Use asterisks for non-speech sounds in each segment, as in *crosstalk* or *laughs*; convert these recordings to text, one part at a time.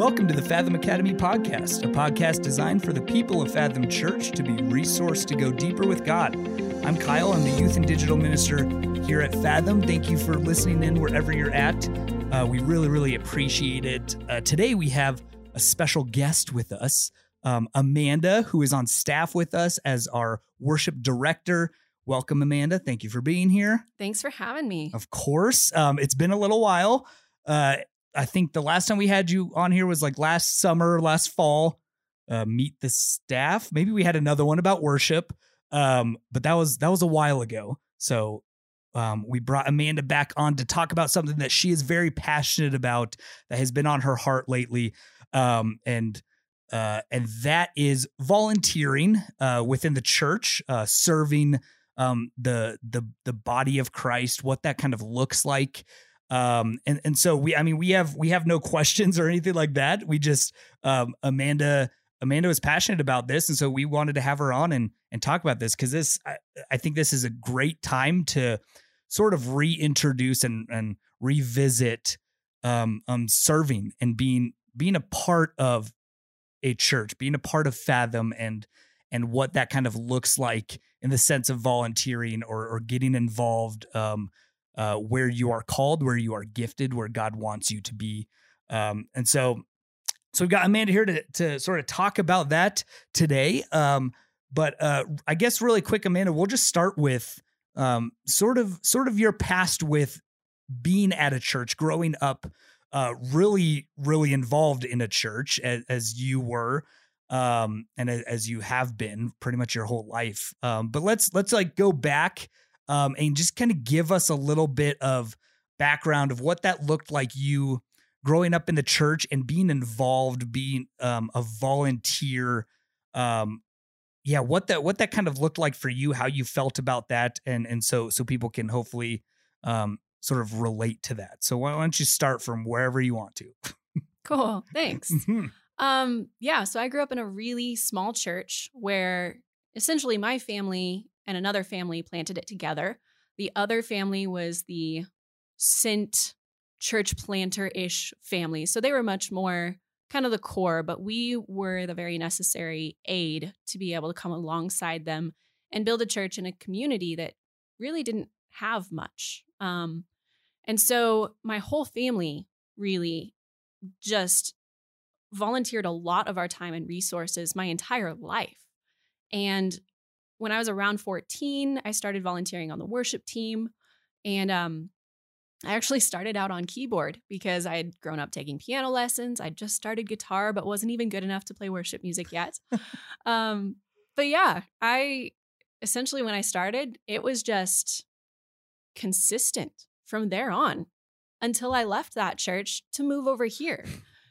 Welcome to the Fathom Academy podcast, a podcast designed for the people of Fathom Church to be resourced to go deeper with God. I'm Kyle, I'm the youth and digital minister here at Fathom. Thank you for listening in wherever you're at. Uh, we really, really appreciate it. Uh, today we have a special guest with us, um, Amanda, who is on staff with us as our worship director. Welcome, Amanda. Thank you for being here. Thanks for having me. Of course. Um, it's been a little while. Uh, I think the last time we had you on here was like last summer, last fall. Uh, meet the staff. Maybe we had another one about worship, um, but that was that was a while ago. So um, we brought Amanda back on to talk about something that she is very passionate about, that has been on her heart lately, um, and uh, and that is volunteering uh, within the church, uh, serving um, the the the body of Christ, what that kind of looks like. Um, and and so we, I mean, we have we have no *laughs* questions or anything like that. We just um, Amanda Amanda was passionate about this, and so we wanted to have her on and and talk about this because this I, I think this is a great time to sort of reintroduce and and revisit um, um serving and being being a part of a church, being a part of Fathom, and and what that kind of looks like in the sense of volunteering or or getting involved. Um, uh, where you are called, where you are gifted, where God wants you to be. Um, and so, so we've got Amanda here to to sort of talk about that today. Um, but uh, I guess really quick, Amanda, we'll just start with um, sort of sort of your past with being at a church, growing up, uh, really really involved in a church as, as you were. Um, and as you have been pretty much your whole life. Um, but let's let's like go back um, and just kind of give us a little bit of background of what that looked like you growing up in the church and being involved, being um, a volunteer. Um, yeah, what that what that kind of looked like for you, how you felt about that, and and so so people can hopefully um, sort of relate to that. So why don't you start from wherever you want to? cool, thanks. um, yeah, so I grew up in a really small church where essentially my family and another family planted it together. The other family was the Sint church planter ish family. So they were much more kind of the core, but we were the very necessary aid to be able to come alongside them and build a church in a community that really didn't have much. Um, and so my whole family really just volunteered a lot of our time and resources my entire life. And when I was around 14, I started volunteering on the worship team. And um, I actually started out on keyboard because I had grown up taking piano lessons. I just started guitar, but wasn't even good enough to play worship music yet. *laughs* um, but yeah, I essentially, when I started, it was just consistent from there on until I left that church to move over here.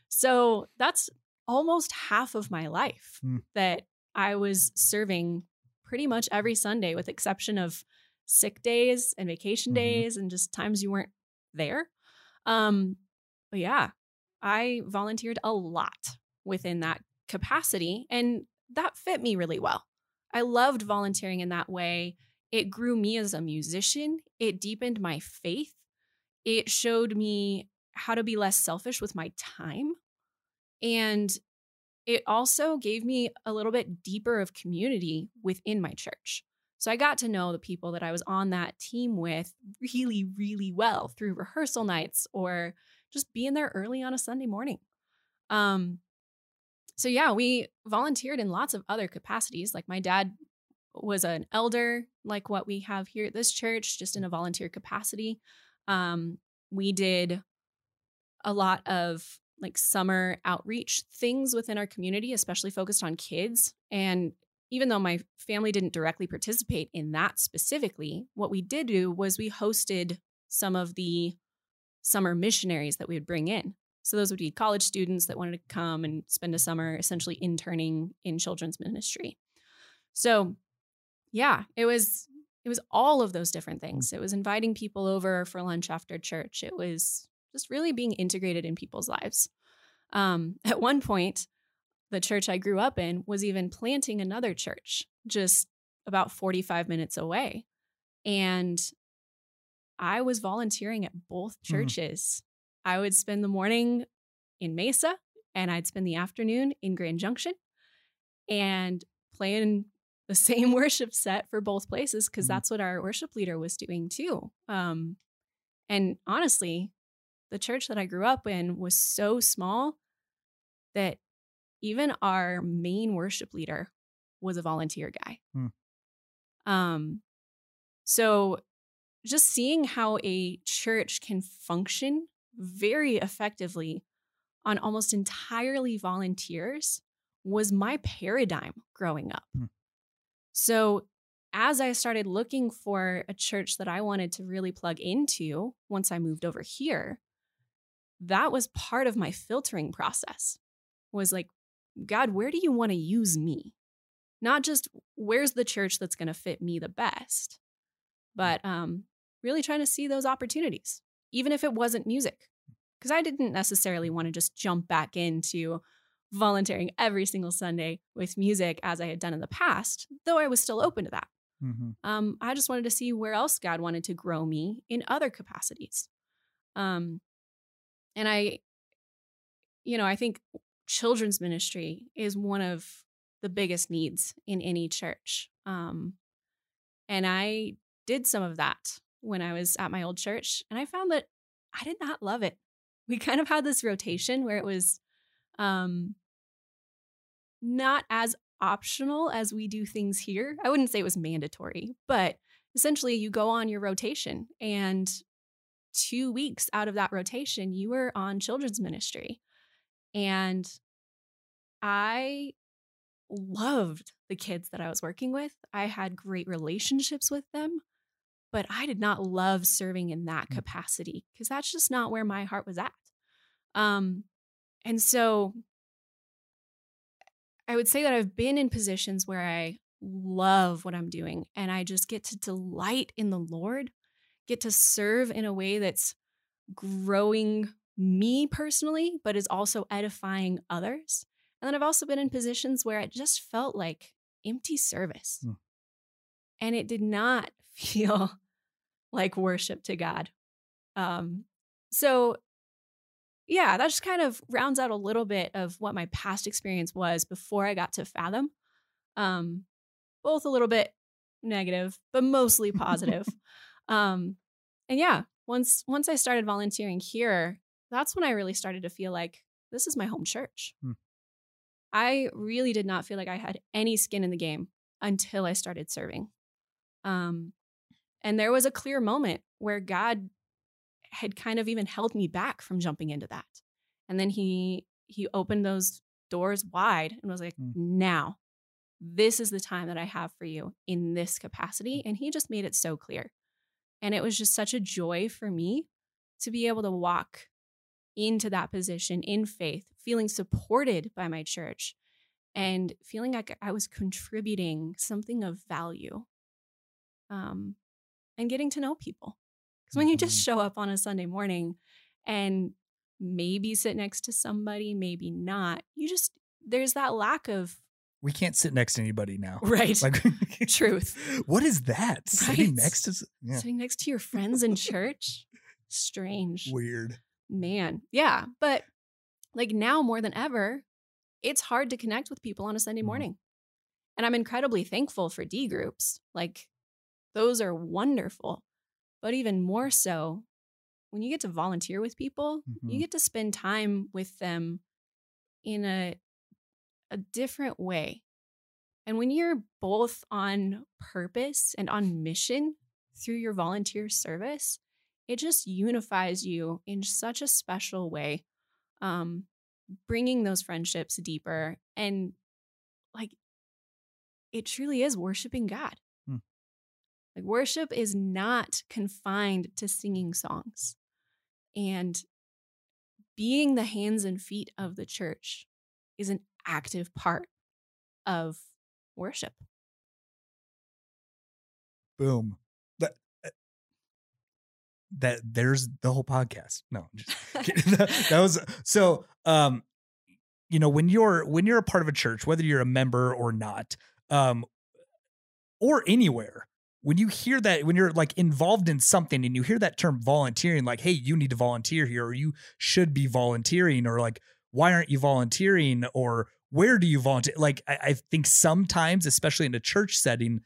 So that's almost half of my life mm. that I was serving pretty much every Sunday, with exception of sick days and vacation mm-hmm. days and just times you weren't there. Um, but yeah, I volunteered a lot within that capacity, and that fit me really well. I loved volunteering in that way. It grew me as a musician, it deepened my faith, it showed me how to be less selfish with my time. And it also gave me a little bit deeper of community within my church. So I got to know the people that I was on that team with really, really well through rehearsal nights or just being there early on a Sunday morning. Um, so yeah, we volunteered in lots of other capacities. Like my dad was an elder, like what we have here at this church, just in a volunteer capacity. Um, we did a lot of like summer outreach things within our community, especially focused on kids. And even though my family didn't directly participate in that specifically, what we did do was we hosted some of the summer missionaries that we would bring in. So those would be college students that wanted to come and spend a summer essentially interning in children's ministry. So yeah, it was it was all of those different hmm. things. It was inviting people over for lunch after church. It was just really being integrated in people's lives. Um, *laughs* at one point, the church I grew up in was even planting another church just about 45 minutes away. And I was volunteering at both mm-hmm. churches. Mm. I would spend the morning in Mesa and I'd spend the afternoon in Grand Junction and playing the *laughs* same worship set for both places because Mhm. that's what our worship leader was doing too. Um, and honestly, the church that I grew up in was so small that even our main worship leader was a volunteer guy. Hmm. Um, so just seeing how a church can function very effectively on almost entirely volunteers was my paradigm growing up. Hmm. So as I started looking for a church that I wanted to really plug into once I moved over here, that was part of my filtering process. Was like, God, where do you want to use me? Not just where's the church that's going to fit me the best, but um, really trying to see those opportunities, even if it wasn't music. Because I didn't necessarily want to just jump back into volunteering every single Sunday with music as I had done in the past, though I was still open to that. Mhm. Um, I just wanted to see where else God wanted to grow me in other capacities. Um, and I, you know, I think children's ministry is one of the biggest needs in any church. Um, and I did some of that when I was at my old church, and I found that I did not love it. We kind of had this rotation where it was um, not as optional as we do things here. I wouldn't say it was mandatory, but essentially you go on your rotation and two weeks out of that rotation, you were on children's ministry. And I loved the kids that I was working with. I had great relationships with them, but I did not love serving in that Mm. capacity because that's just not where my heart was at. Um, and so I would say that I've been in positions where I love what I'm doing and I just get to delight in the Lord, get to serve in a way that's growing me personally, but is also edifying others. And then I've also been in positions where it just felt like empty service. Hmm. And it did not *laughs* feel like worship to God. Um, so yeah, that just kind of rounds out a little bit of what my past experience was before I got to Fathom. Um, both a little bit negative, but mostly *laughs* positive. Um, and yeah, once once I started volunteering here, that's when I really started to feel like this is my home church. Hmm. I really did not feel like I had any skin in the game until I started serving. Um, and there was a clear moment where God had kind of even held me back from jumping into that. And then he he opened those doors wide and was like, Mm. "Now, this is the time that I have for you in this capacity." And he just made it so clear. And it was just such a joy for me to be able to walk into that position in faith, feeling supported by my church and feeling like I was contributing something of value. Um, and getting to know people. Because when you just Mhm. show up on a Sunday morning and maybe sit next to somebody, maybe not, you just, there's that lack of, We can't sit next to anybody now. right, Like *laughs* Truth. *laughs* What is that? Sitting next to yeah. sitting next to your friends in church. Strange. weird. Man. Yeah. But like now more than ever, it's hard to connect with people on a Sunday Mhm. morning. And I'm incredibly thankful for D groups. Like those are wonderful. But even more so, when you get to volunteer with people, Mhm. you get to spend time with them in a a different way. And when you're both on purpose and on mission through your volunteer service, it just unifies you in such a special way, um, bringing those friendships deeper. And like, it truly is worshiping God. Hmm. Like, worship is not confined to singing songs. And being the hands and feet of the church is an active part of worship. Boom. That uh, that there's the whole podcast. No, I'm just *laughs* kidding. *laughs* that, that was so um you know when you're when you're a part of a church whether you're a member or not um or anywhere when you hear that when you're like involved in something and you hear that term volunteering like hey you need to volunteer here or you should be volunteering or like why aren't you volunteering or where do you volunteer? Like, I, I think sometimes, especially in a church setting,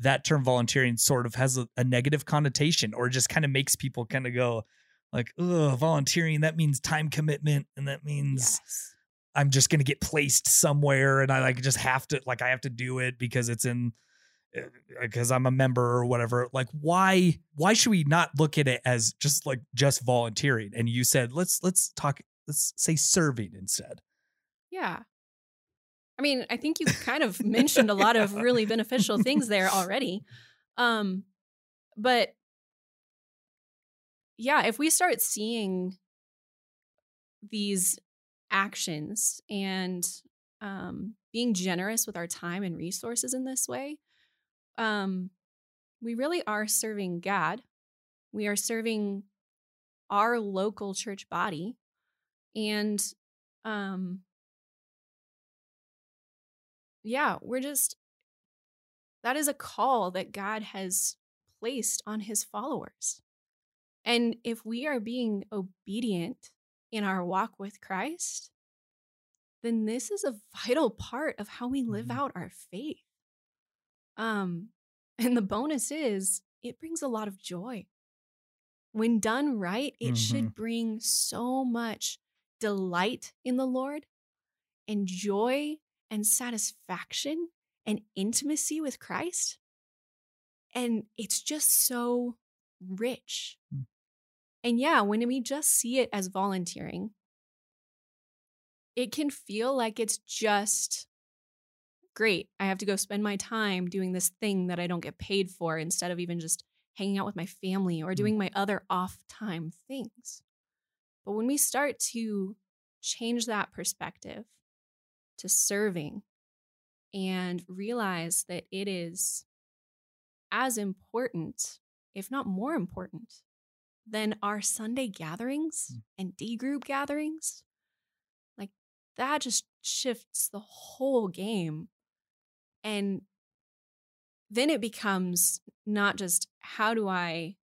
that term volunteering sort of has a, a negative connotation or just kind of makes people kind of go like, oh, volunteering, that means time commitment. And that means Yes. I'm just going to get placed somewhere and I like just have to, like, I have to do it because it's in, eh, eh, because I'm a member or whatever. Like, why, why should we not look at it as just like just volunteering? And you said, let's, let's talk, let's say serving instead. Yeah. I mean, I think you kind of mentioned a lot of really *laughs* beneficial things there already. Um, but yeah, if we start seeing these actions and um, being generous with our time and resources in this way, um, we really are serving God. We are serving our local church body. And um, yeah, we're just, that is a call that God has placed on his followers. And if we are being obedient in our walk with Christ, then this is a vital part of how we live Mhm. out our faith. Um, and the bonus is it brings a lot of joy. When done right, it should bring so much delight in the Lord and joy and satisfaction and intimacy with Christ. And it's just so rich. Mm. And yeah, when we just see it as volunteering, it can feel like it's just great. I have to go spend my time doing this thing that I don't get paid for instead of even just hanging out with my family or doing my other off time things. But when we start to change that perspective to serving and realize that it is as important, if not more important, than our Sunday gatherings Mm. and D group gatherings, like that just shifts the whole game. And then it becomes not just how do I,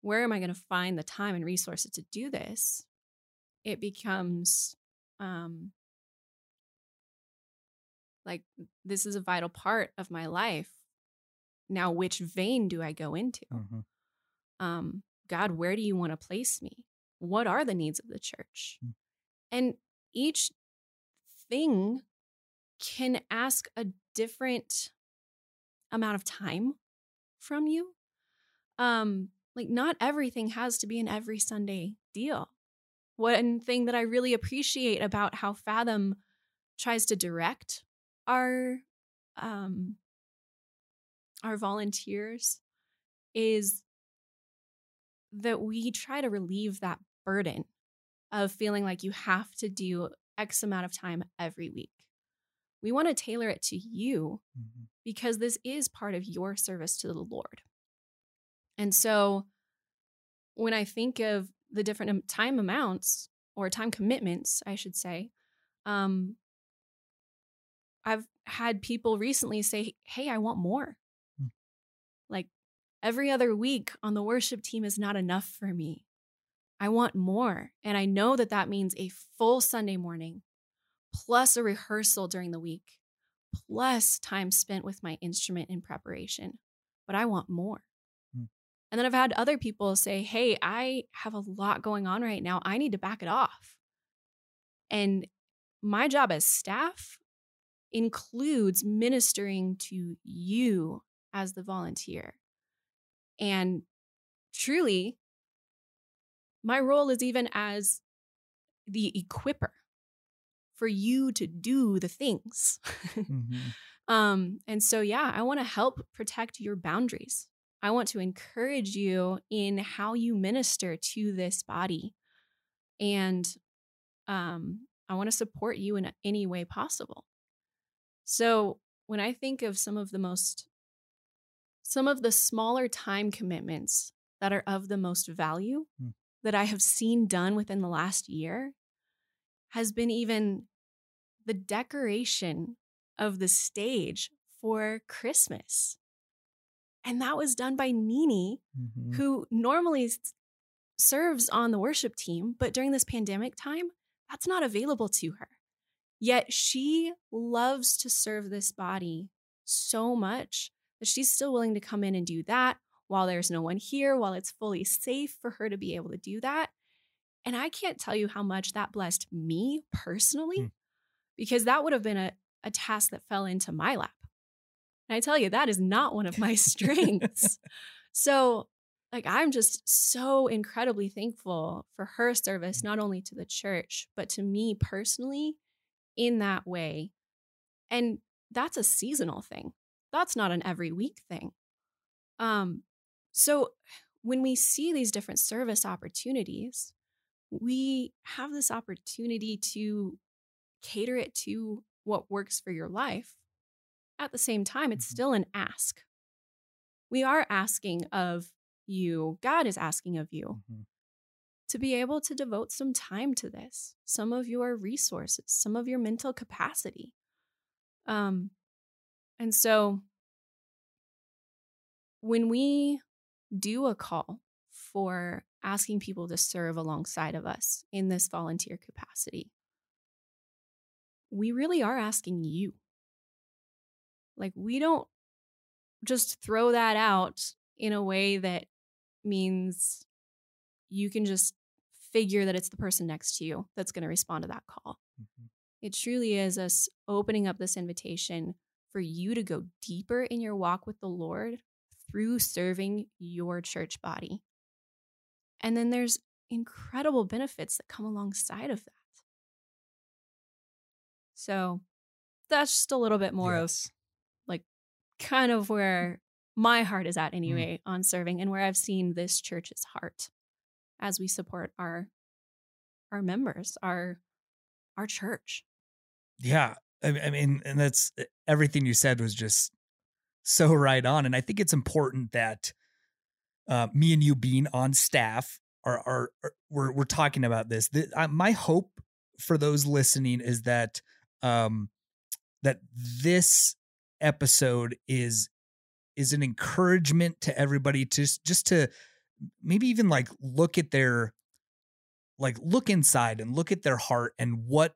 where am I going to find the time and resources to do this? It becomes, um, like this is a vital part of my life. Now, which vein do I go into? Mhm. um, God, where do you want to place me? What are the needs of the church? Mm. And each thing can ask a different amount of time from you. Um, like not everything has to be an every Sunday deal. One thing that I really appreciate about how Fathom tries to direct our um our volunteers is that we try to relieve that burden of feeling like you have to do X amount of time every week. We want to tailor it to you Mhm. because this is part of your service to the Lord. And so when I think of the different time amounts or time commitments, I should say, um, I've had people recently say, Hey, I want more. Hmm. Like every other week on the worship team is not enough for me. I want more. And I know that that means a full Sunday morning plus a rehearsal during the week plus time spent with my instrument in preparation. But I want more. Hmm. And then I've had other people say, Hey, I have a lot going on right now. I need to back it off. And my job as staff includes ministering to you as the volunteer. And truly, my role is even as the equiper for you to do the things. *laughs* Mhm. Um, and so, yeah, I want to help protect your boundaries. I want to encourage you in how you minister to this body. And um, I want to support you in any way possible. So, when I think of some of the most, some of the smaller time commitments that are of the most value Hmm. that I have seen done within the last year, has been even the decoration of the stage for Christmas. And that was done by Nini, Mhm. who normally serves on the worship team, but during this pandemic time, That's not available to her. Yet she loves to serve this body so much that she's still willing to come in and do that while there's no one here, while it's fully safe for her to be able to do that. And I can't tell you how much that blessed me personally, mm. because that would have been a, a task that fell into my lap. And I tell you, that is not one of my strengths. *laughs* so, like, I'm just so incredibly thankful for her service, not only to the church, but to me personally in that way. And that's a seasonal thing. That's not an every week thing. Um, so when we see these different service opportunities, we have this opportunity to cater it to what works for your life. At the same time, it's mm-hmm. still an ask. We are asking of you, God is asking of you mm-hmm. To be able to devote some time to this, some of your resources, some of your mental capacity. Um, and so when we do a call for asking people to serve alongside of us in this volunteer capacity, we really are asking you. Like, we don't just throw that out in a way that means you can just figure that it's the person next to you that's going to respond to that call. Mm-hmm. It truly is us opening up this invitation for you to go deeper in your walk with the Lord through serving your church body. And then there's incredible benefits that come alongside of that. So that's just a little bit more yes. of like kind of where my heart is at mm. anyway mm. on serving and where I've seen this church's heart as we support our our members, our our church. Yeah. I mean, and that's everything you said was just so right on. And I think it's important that uh, me and you being on staff are, are, are we're, we're talking about this. The, uh, my hope for those listening is that, um, that this episode is, is an encouragement to everybody to just to maybe even like look at their, like look inside and look at their heart and what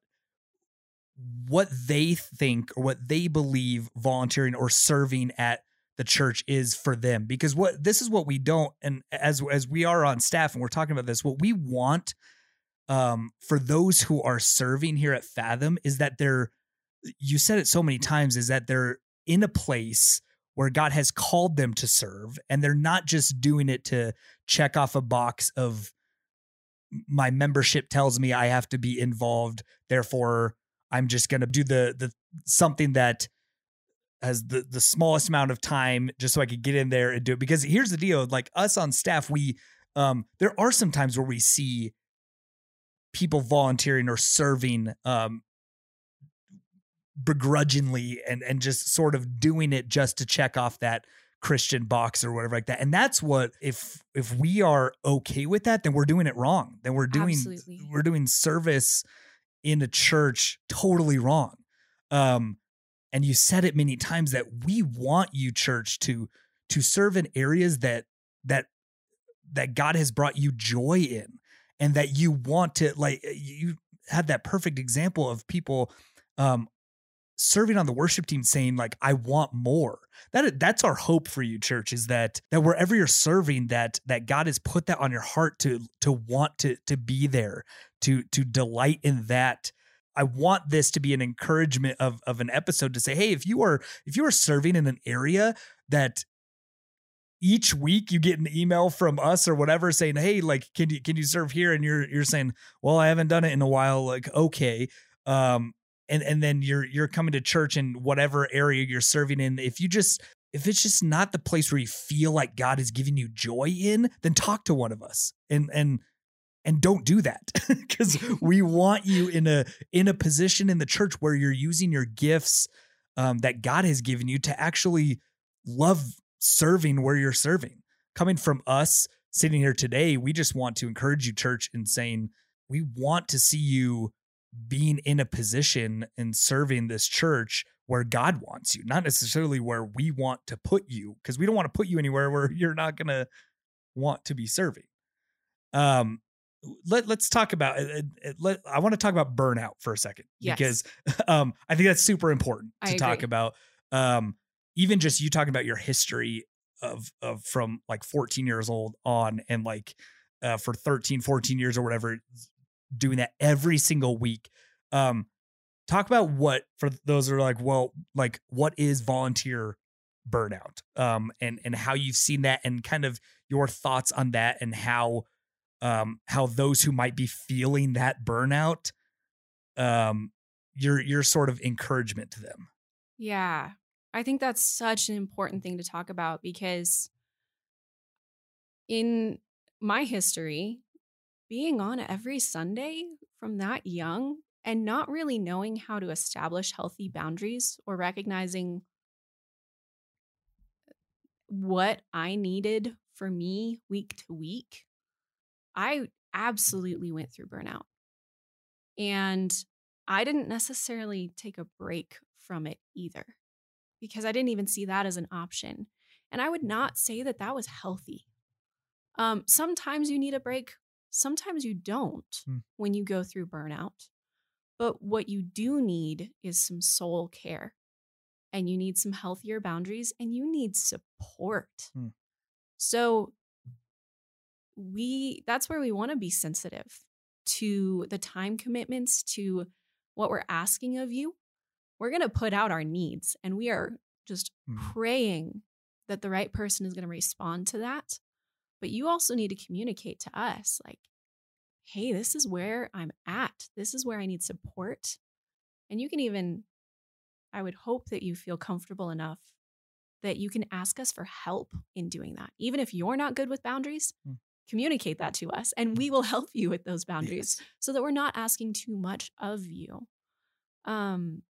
what they think or what they believe volunteering or serving at the church is for them. Because what this is what we don't and as as we are on staff and we're talking about this what we want um for those who are serving here at Fathom is that they're you said it so many times is that they're in a place where God has called them to serve and they're not just doing it to check off a box of my membership tells me I have to be involved therefore I'm just going to do the the something that has the the smallest amount of time just so I could get in there and do it. Because here's the deal: like us on staff, we um there are some times where we see people volunteering or serving um begrudgingly and and just sort of doing it just to check off that Christian box or whatever like that. And that's what if if we are okay with that, then we're doing it wrong. Then we're doing Absolutely. we're doing service in a church totally wrong. Um, and you said it many times that we want you, church, to to serve in areas that that that God has brought you joy in, and that you want to like you had that perfect example of people um, serving on the worship team saying like i want more that that's our hope for you church is that that wherever you're serving that that god has put that on your heart to to want to to be there to to delight in that I want this to be an encouragement of of an episode to say, hey, if you are if you are serving in an area that each week you get an email from us or whatever saying, hey, like can you can you serve here? And you're you're saying, well, I haven't done it in a while. Like, okay. Um, and and then you're you're coming to church in whatever area you're serving in. If you just if it's just not the place where you feel like God is giving you joy in, then talk to one of us. And and and don't do that *laughs* because we want you in a in a position in the church where you're using your gifts um, that God has given you to actually love serving where you're serving. Coming from us sitting here today, we just want to encourage you, church, in saying we want to see you being in a position and serving this church where God wants you, not necessarily where we want to put you, because we don't want to put you anywhere where *laughs* you're not going to want to be serving. Um, let let's talk about it. Let I want to talk about burnout for a second Yes. because *laughs* um I think that's super important I to talk agree. about. Um, even just you talking about your history of of from like 14 years old on and like uh, for 13, 14 years or whatever, doing that every single week. Um, talk about what for those who are like, well, like what is volunteer burnout? Um, and and how you've seen that and kind of your thoughts on that and how um how those who might be feeling that burnout um your your sort of encouragement to them. Yeah. I think that's such an important thing to talk about because in my history, being on every Sunday from that young and not really knowing how to establish healthy boundaries or recognizing what I needed for me week to week, I absolutely went through burnout. And I didn't necessarily take a break from it either because I didn't even see that as an option. And I would not say that that was healthy. Um, sometimes you need a break, sometimes you don't Hmm. when you go through burnout. But what you do need is some soul care and you need some healthier boundaries and you need support. Hmm. So we that's where we want to be sensitive to the time commitments to what we're asking of you. We're going to put out our needs and we are just Mhm. praying that the right person is going to respond to that. But you also need to communicate to us like hey, this is where I'm at. This is where I need support. And you can even, I would hope that you feel comfortable enough that you can ask us for help in doing that. Even if you're not good with boundaries, Hmm. communicate that to us and we will help you with those boundaries Yes. so that we're not asking too much of you. Um,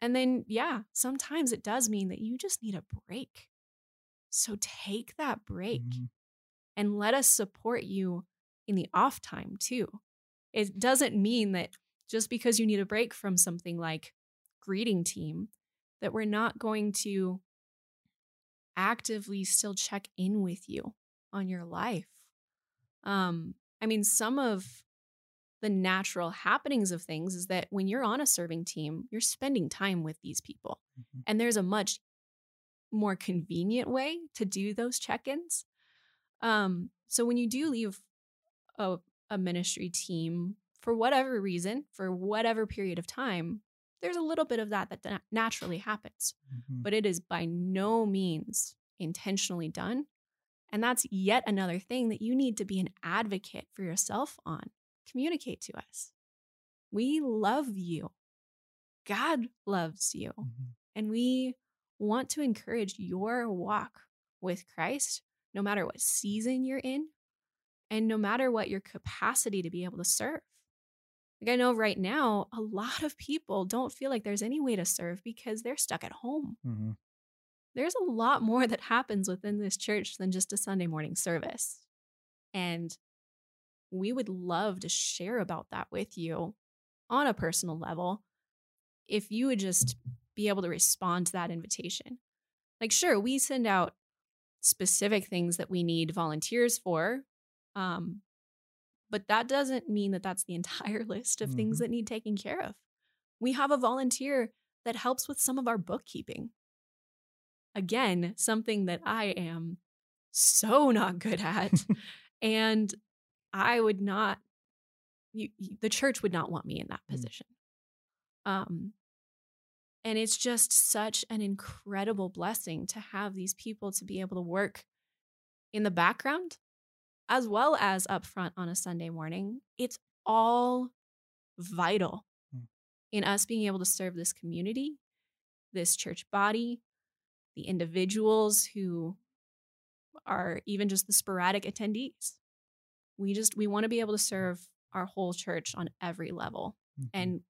and then, yeah, sometimes it does mean that you just need a break. So take that break Mhm. and let us support you in the off time too. It doesn't mean that just because you need a break from something like greeting team, that we're not going to actively still check in with you on your life. Um, I mean, some of the natural happenings of things is that when you're on a serving team, you're spending time with these people. Mhm. And there's a much more convenient way to do those check-ins. Um, so when you do leave a, a ministry team for whatever reason, for whatever period of time, there's a little bit of that that naturally happens, Mhm. but it is by no means intentionally done. And that's yet another thing that you need to be an advocate for yourself on. Communicate to us. We love you. God loves you. Mhm. And we want to encourage your walk with Christ, no matter what season you're in, and no matter what your capacity to be able to serve. Like I know right now, a lot of people don't feel like there's any way to serve because they're stuck at home. Mhm. There's a lot more that happens within this church than just a Sunday morning service. And we would love to share about that with you on a personal level if you would just be able to respond to that invitation. Like, sure, we send out specific things that we need volunteers for. Um, but that doesn't mean that that's the *laughs* entire list of things Mhm. that need taken care of. We have a volunteer that helps with some of our bookkeeping. Again, something that I am so not good at. *laughs* and I would not, you, you- the church would not want me in that Mm. position. Um, and it's just such an incredible blessing to have these people to be able to work in the background as well as up front on a Sunday morning. It's all vital Mm. in us being able to serve this community, this church body, the individuals who are even just the sporadic attendees. We just we want to be able to serve our whole church on every level Mhm. and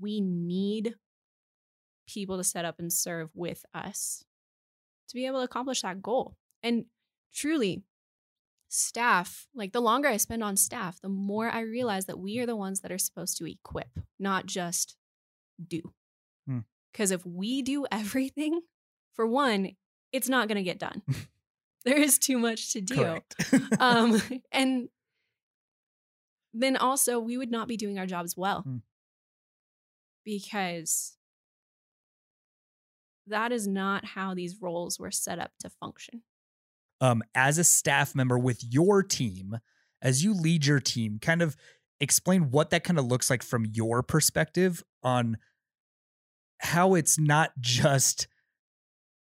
we need people to set up and serve with us to be able to accomplish that goal. And truly, staff, like the longer I spend on staff, the more I realize that we are the ones that are supposed to equip, not just do. Hmm. Because if we do everything, for one, it's not going to get done. *laughs* there is too much to do *laughs* um and then also we would not be doing our jobs well. Hmm. Because that is not how these roles were set up to function. um, as a staff member with your team, as you lead your team, kind of explain what that kind of looks like from your perspective on how it's not just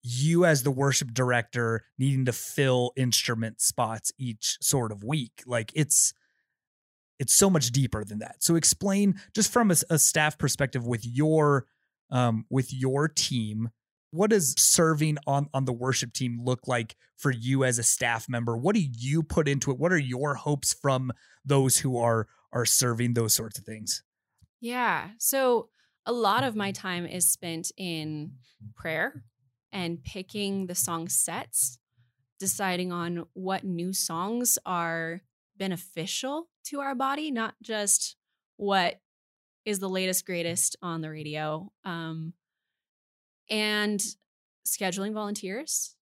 you as the worship director needing to fill instrument spots each sort of week like it's it's so much deeper than that so explain just from a, a staff perspective with your um with your team what does serving on on the worship team look like for you as a staff member what do you put into it what are your hopes from those who are are serving those sorts of things Yeah. So a lot of my time is spent in prayer and picking the song sets, deciding on what new songs are beneficial to our body, not just what is the latest, greatest on the radio. Um, and scheduling volunteers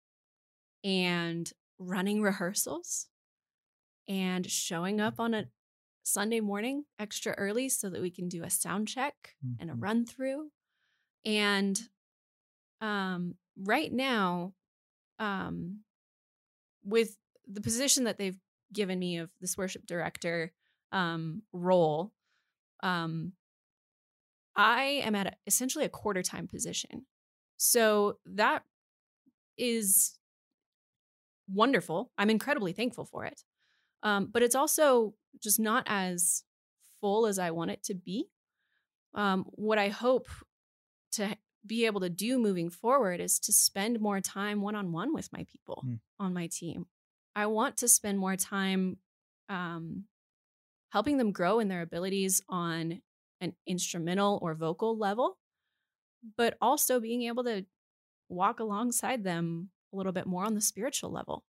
and running rehearsals and showing up on a Sunday morning extra early so that we can do a sound check and a Mhm. run through. And um, right now, um, with the position that they've given me of this worship director um, role, um, I am at a, essentially a quarter time position. So that is wonderful. I'm incredibly thankful for it. Um, but it's also just not as full as I want it to be. Um, what I hope to be able to do moving forward is to spend more time one on one with my people Mm. on my team. I want to spend more time um, helping them grow in their abilities on an instrumental or vocal level, but also being able to walk alongside them a little bit more on the spiritual level.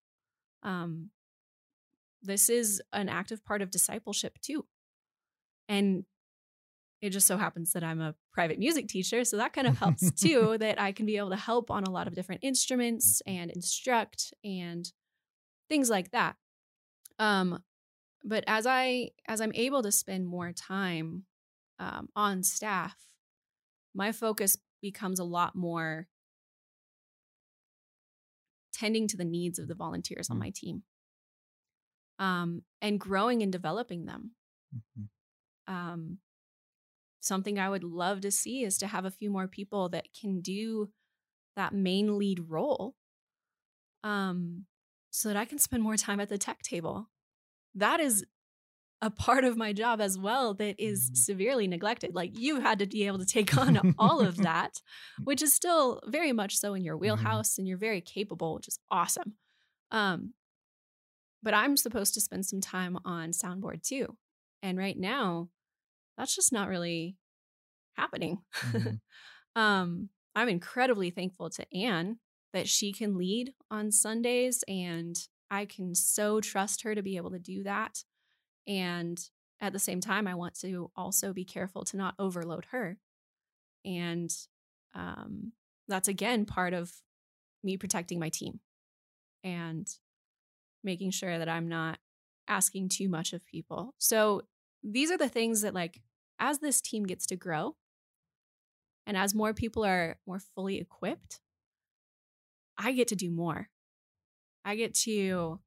Um, this is an active part of discipleship too. And it just so happens that I'm a private music teacher. So that kind of helps *laughs* too, that I can be able to help on a lot of different instruments and instruct and things like that. Um, but as I as I'm able to spend more time um, on staff, my focus becomes a lot more tending to the needs of the volunteers on Mm. my team um, and growing and developing them. Mhm. Um, something I would love to see is to have a few more people that can do that main lead role um, so that I can spend more time at the tech table. That is a part of my job as well that is Mhm. severely neglected. Like you had to be able to take on all of that, *laughs* which is still very much so in your wheelhouse and you're very capable, which is awesome. Um, but I'm supposed to spend some time on soundboard too. And right now, that's just not really happening. Mhm. *laughs* um, I'm incredibly thankful to Anne that she can lead on Sundays and I can so trust her to be able to do that. And at the same time, I want to also be careful to not overload her. And um, that's again part of me protecting my team and making sure that I'm not asking too much of people. So these are the things that, like, as this team gets to grow and as more people are more fully equipped, I get to do more. I get to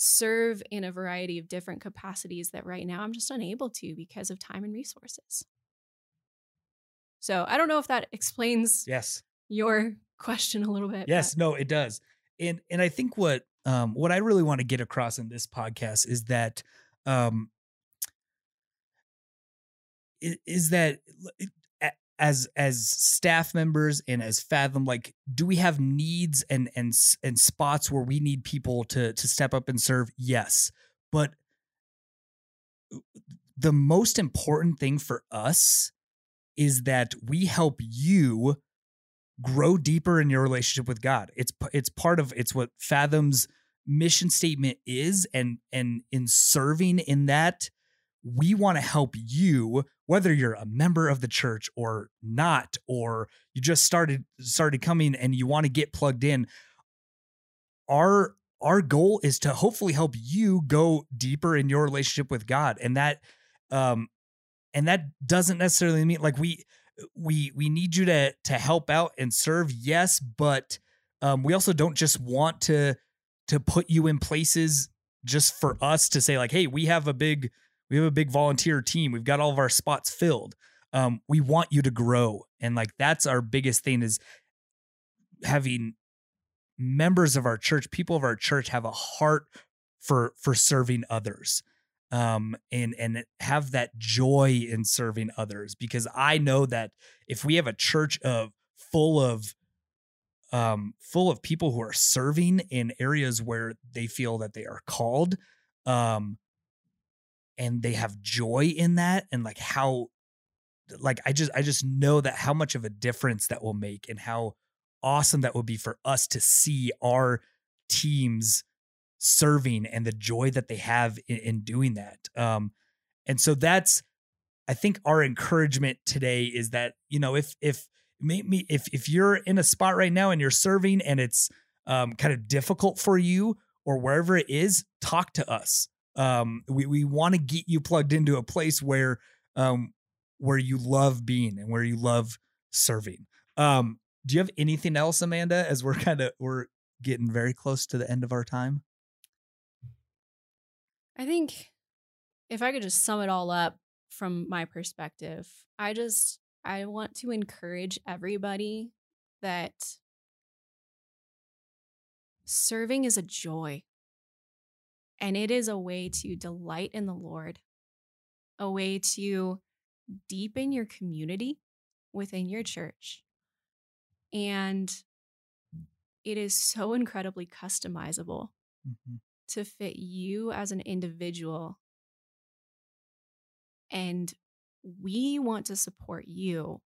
serve in a variety of different capacities that right now I'm just unable to because of time and resources. So I don't know if that explains yes your *laughs* question a little bit. Yes, but- no, it does. And and I think what um what I really want to get across in this podcast is that um is that as as staff members and as fathom like do we have needs and and and spots where we need people to to step up and serve yes but the most important thing for us is that we help you grow deeper in your relationship with God. It's it's part of it's what Fathom's mission statement is and and in serving in that we want to help you whether you're a member of the church or not or you just started started coming and you want to get plugged in our our goal is to hopefully help you go deeper in your relationship with God. And that um and that doesn't necessarily mean like we we we need you to to help out and serve, yes, but um we also don't just want to to put you in places just for us to say like, hey, we have a big we have a big volunteer team. We've got all of our spots filled. Um, we want you to grow. And like that's our biggest thing is having members of our church, people of our church have a heart for for serving others. Um and and have that joy in serving others because I know that if we have a church of full of um full of people who are serving in areas where they feel that they are called um and they have joy in that and like how like I just I just know that how much of a difference that will make and how awesome that would be for us to see our teams serving and the joy that they have in, in doing that. Um, and so that's I think our encouragement today is that you know if if maybe if if you're in a spot right now and you're serving and it's um, kind of difficult for you or wherever it is, talk to us. Um, we we want to get you plugged into a place where um, where you love being and where you love serving. Um, do you have anything else, Amanda? As we're kind of we're getting very close to the end of our time. I think if I could just sum it all up from my perspective, I just I want to encourage everybody that serving is a joy. And it is a way to delight in the Lord, a way to deepen your community within your church. And it is so incredibly customizable mm-hmm. to fit you as an individual. And we want to support you,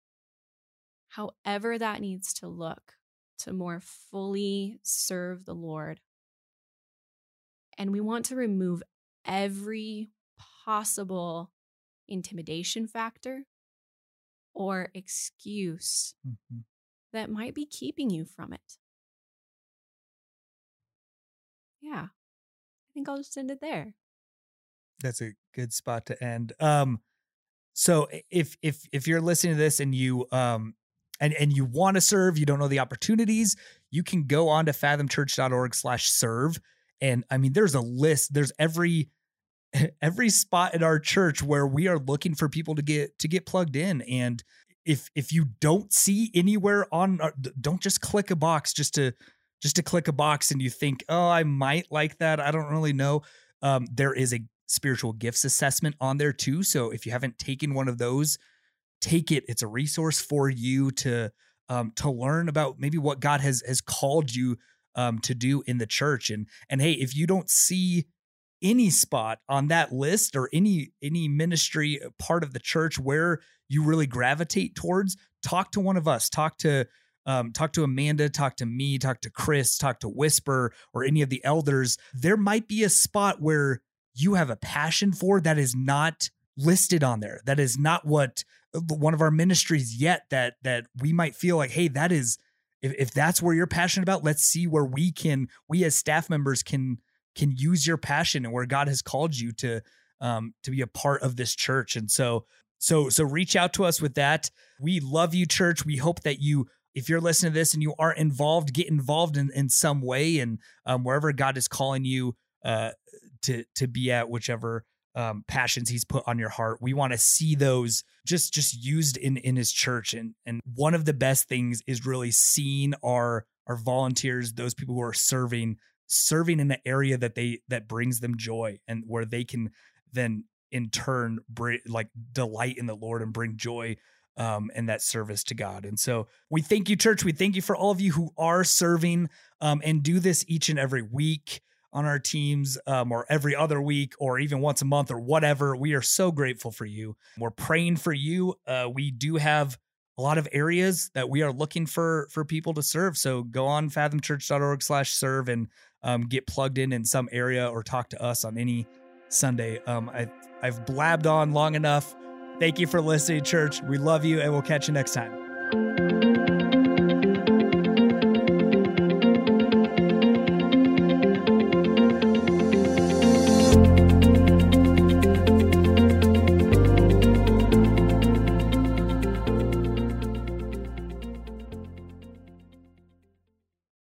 however that needs to look, to more fully serve the Lord. And we want to remove every possible intimidation factor or excuse mm-hmm. that might be keeping you from it. Yeah. I think I'll just end it there. That's a good spot to end. Um so if if if you're listening to this and you um and and you want to serve, you don't know the opportunities, you can go on to fathomchurch.org slash serve. And I mean, there's a list, there's every *laughs* every spot in our church where we are looking for people to get to get plugged in. And if if you don't see anywhere on our, don't just click a box just to just to click a box and you think oh i might like that. I don't really know. Um, there is a spiritual gifts assessment on there too. So if you haven't taken one of those take it. It's a resource for you to um, to learn about maybe what god has has called you um, to do in the church. And and hey if you don't see any spot on that list or any any ministry uh, part of the church where you really gravitate towards talk to one of us. Talk to um, talk to amanda talk to me talk to chris talk to whisper or any of the elders. There might be a spot where you have a passion for that is not listed on there. That is not what uh, one of our ministries yet that that we might feel like hey that is if, if that's where you're passionate about let's see where we can we as staff members can can use your passion and where God has called you to um, to be a part of this church. And so so so reach out to us with that. We love you, church. We hope that you if you're listening to this and you are involved, get involved in, in some way and um, wherever God is calling you uh, to to be at, whichever um, passions He's put on your heart. We want to see those just just used in in His church. And and one of the best things is really seeing our our volunteers, those people who are serving, serving in the area that they that brings them joy and where they can then in turn bring like delight in the Lord and bring joy um, and that service to God. And so we thank you, church. We thank you for all of you who are serving um, and do this each and every week on our teams um, or every other week or even once a month or whatever. We are so grateful for you. We're praying for you. Uh, we do have a lot of areas that we are looking for for people to serve. So go on fathomchurch.org slash serve and um, get plugged in in some area or talk to us on any Sunday. Um, I, I've blabbed on long enough. Thank you for listening, church. We love you, and we'll catch you next time.